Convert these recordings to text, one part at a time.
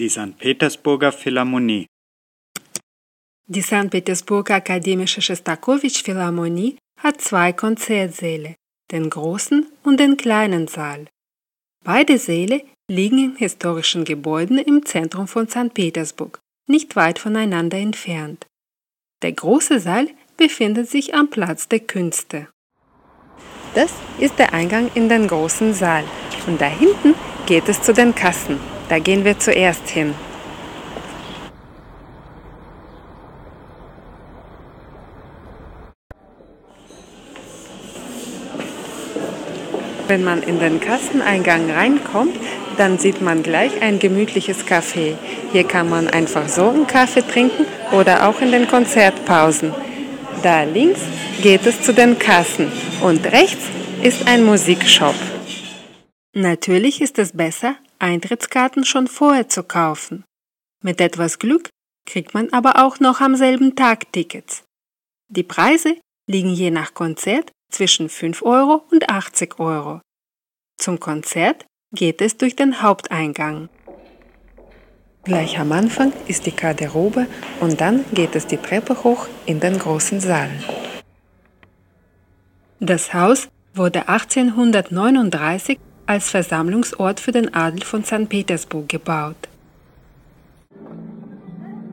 Die St. Petersburger Philharmonie. Die St. Petersburger Akademische Schostakowitsch-Philharmonie hat zwei Konzertsäle, den großen und den kleinen Saal. Beide Säle liegen in historischen Gebäuden im Zentrum von St. Petersburg, nicht weit voneinander entfernt. Der große Saal befindet sich am Platz der Künste. Das ist der Eingang in den großen Saal und da hinten geht es zu den Kassen. Da gehen wir zuerst hin. Wenn man in den Kasseneingang reinkommt, dann sieht man gleich ein gemütliches Café. Hier kann man einfach so einen Kaffee trinken oder auch in den Konzertpausen. Da links geht es zu den Kassen und rechts ist ein Musikshop. Natürlich ist es besser, Eintrittskarten schon vorher zu kaufen. Mit etwas Glück kriegt man aber auch noch am selben Tag Tickets. Die Preise liegen je nach Konzert zwischen 5 Euro und 80 Euro. Zum Konzert geht es durch den Haupteingang. Gleich am Anfang ist die Garderobe und dann geht es die Treppe hoch in den großen Saal. Das Haus wurde 1839 als Versammlungsort für den Adel von St. Petersburg gebaut.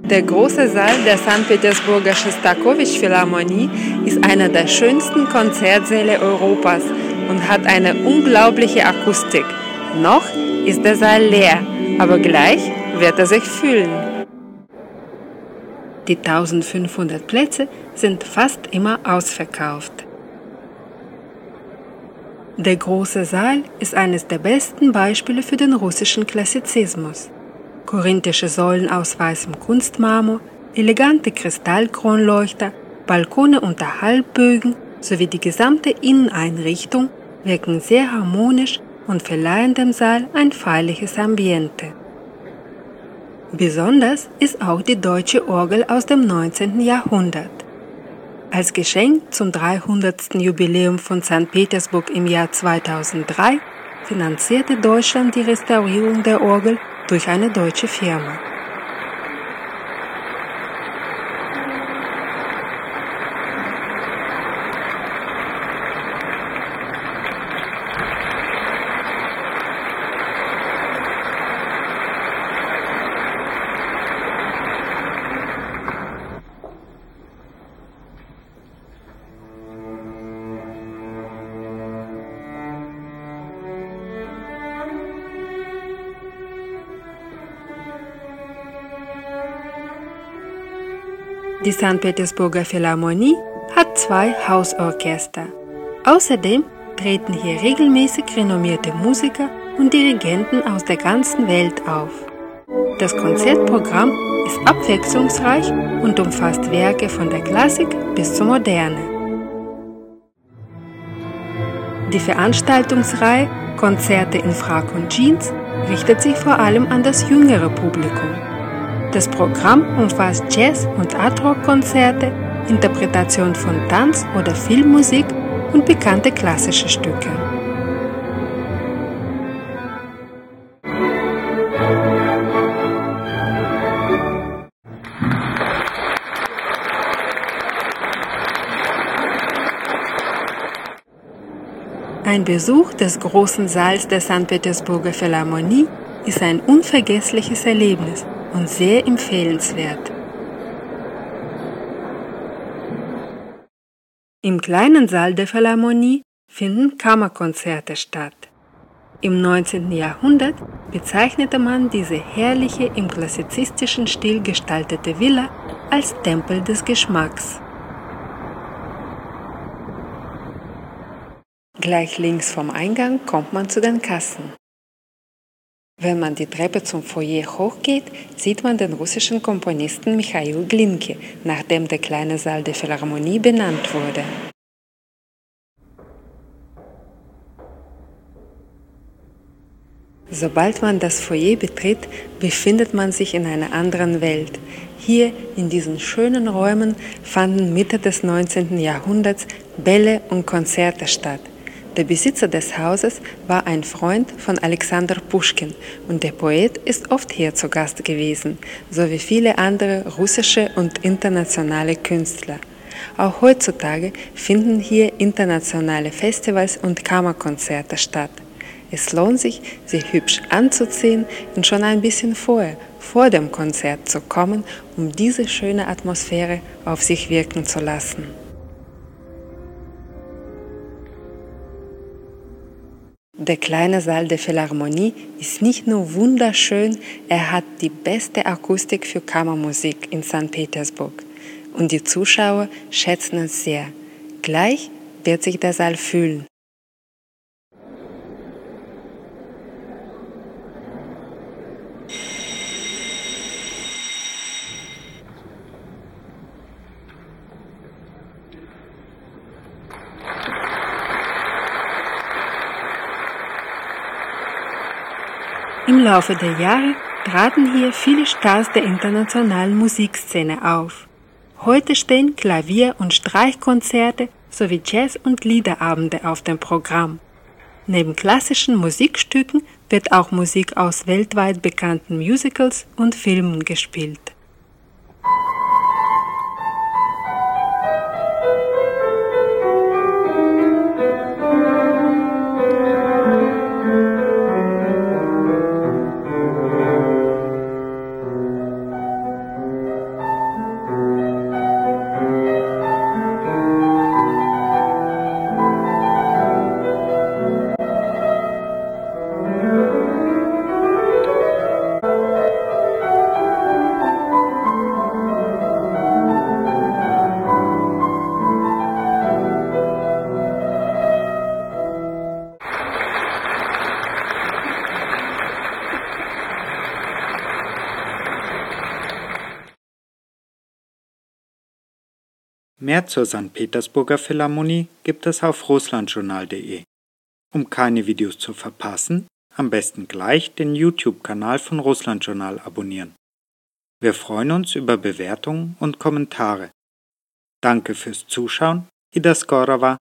Der große Saal der St. Petersburger Schostakowitsch-Philharmonie ist einer der schönsten Konzertsäle Europas und hat eine unglaubliche Akustik. Noch ist der Saal leer, aber gleich wird er sich füllen. Die 1500 Plätze sind fast immer ausverkauft. Der große Saal ist eines der besten Beispiele für den russischen Klassizismus. Korinthische Säulen aus weißem Kunstmarmor, elegante Kristallkronleuchter, Balkone unter Halbbögen sowie die gesamte Inneneinrichtung wirken sehr harmonisch und verleihen dem Saal ein feierliches Ambiente. Besonders ist auch die deutsche Orgel aus dem 19. Jahrhundert. Als Geschenk zum 300. Jubiläum von St. Petersburg im Jahr 2003 finanzierte Deutschland die Restaurierung der Orgel durch eine deutsche Firma. Die St. Petersburger Philharmonie hat zwei Hausorchester. Außerdem treten hier regelmäßig renommierte Musiker und Dirigenten aus der ganzen Welt auf. Das Konzertprogramm ist abwechslungsreich und umfasst Werke von der Klassik bis zur Moderne. Die Veranstaltungsreihe Konzerte in Frack und Jeans richtet sich vor allem an das jüngere Publikum. Das Programm umfasst Jazz- und Art-Rock-Konzerte, Interpretation von Tanz- oder Filmmusik und bekannte klassische Stücke. Ein Besuch des großen Saals der St. Petersburger Philharmonie ist ein unvergessliches Erlebnis und sehr empfehlenswert. Im kleinen Saal der Philharmonie finden Kammerkonzerte statt. Im 19. Jahrhundert bezeichnete man diese herrliche im klassizistischen Stil gestaltete Villa als Tempel des Geschmacks. Gleich links vom Eingang kommt man zu den Kassen. Wenn man die Treppe zum Foyer hochgeht, sieht man den russischen Komponisten Michail Glinke, nach dem der kleine Saal der Philharmonie benannt wurde. Sobald man das Foyer betritt, befindet man sich in einer anderen Welt. Hier in diesen schönen Räumen fanden Mitte des 19. Jahrhunderts Bälle und Konzerte statt. Der Besitzer des Hauses war ein Freund von Alexander Puschkin und der Poet ist oft hier zu Gast gewesen, so wie viele andere russische und internationale Künstler. Auch heutzutage finden hier internationale Festivals und Kammerkonzerte statt. Es lohnt sich, sich hübsch anzuziehen und schon ein bisschen vorher, vor dem Konzert zu kommen, um diese schöne Atmosphäre auf sich wirken zu lassen. Der kleine Saal der Philharmonie ist nicht nur wunderschön, er hat die beste Akustik für Kammermusik in St. Petersburg. Und die Zuschauer schätzen es sehr. Gleich wird sich der Saal fühlen. Im Laufe der Jahre traten hier viele Stars der internationalen Musikszene auf. Heute stehen Klavier- und Streichkonzerte sowie Jazz- und Liederabende auf dem Programm. Neben klassischen Musikstücken wird auch Musik aus weltweit bekannten Musicals und Filmen gespielt. Mehr zur St. Petersburger Philharmonie gibt es auf russlandjournal.de. Um keine Videos zu verpassen, am besten gleich den YouTube-Kanal von Russlandjournal abonnieren. Wir freuen uns über Bewertungen und Kommentare. Danke fürs Zuschauen. Ida Skorova